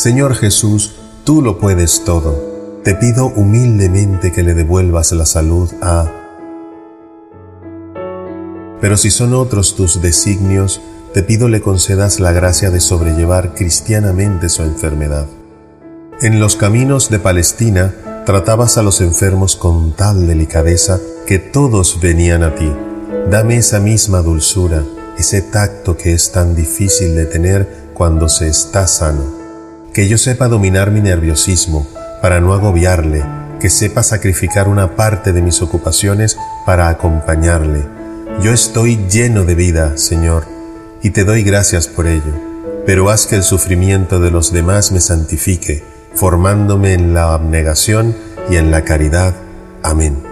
Señor Jesús, tú lo puedes todo. Te pido humildemente que le devuelvas la salud a... Pero si son otros tus designios, te pido le concedas la gracia de sobrellevar cristianamente su enfermedad. En los caminos de Palestina tratabas a los enfermos con tal delicadeza que todos venían a ti. Dame esa misma dulzura, ese tacto que es tan difícil de tener cuando se está sano. Que yo sepa dominar mi nerviosismo para no agobiarle, que sepa sacrificar una parte de mis ocupaciones para acompañarle. Yo estoy lleno de vida, Señor, y te doy gracias por ello, pero haz que el sufrimiento de los demás me santifique, formándome en la abnegación y en la caridad. Amén.